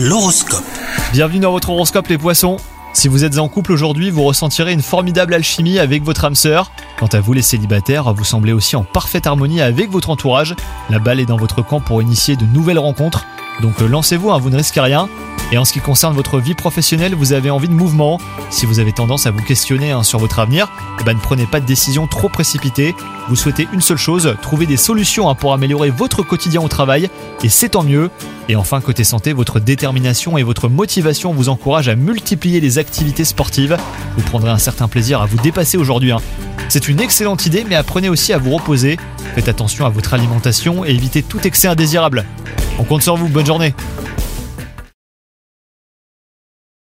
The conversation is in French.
L'horoscope. Bienvenue dans votre horoscope les poissons. Si vous êtes en couple aujourd'hui, vous ressentirez une formidable alchimie avec votre âme sœur. Quant à vous les célibataires, vous semblez aussi en parfaite harmonie avec votre entourage. La balle est dans votre camp pour initier de nouvelles rencontres. Donc euh, lancez-vous, hein, vous ne risquez rien. Et en ce qui concerne votre vie professionnelle, vous avez envie de mouvement. Si vous avez tendance à vous questionner hein, sur votre avenir, eh ben, ne prenez pas de décision trop précipitée. Vous souhaitez une seule chose, trouver des solutions hein, pour améliorer votre quotidien au travail, et c'est tant mieux. Et enfin, côté santé, votre détermination et votre motivation vous encouragent à multiplier les activités sportives. Vous prendrez un certain plaisir à vous dépasser aujourd'hui. C'est une excellente idée, mais apprenez aussi à vous reposer. Faites attention à votre alimentation et évitez tout excès indésirable. On compte sur vous, bonne journée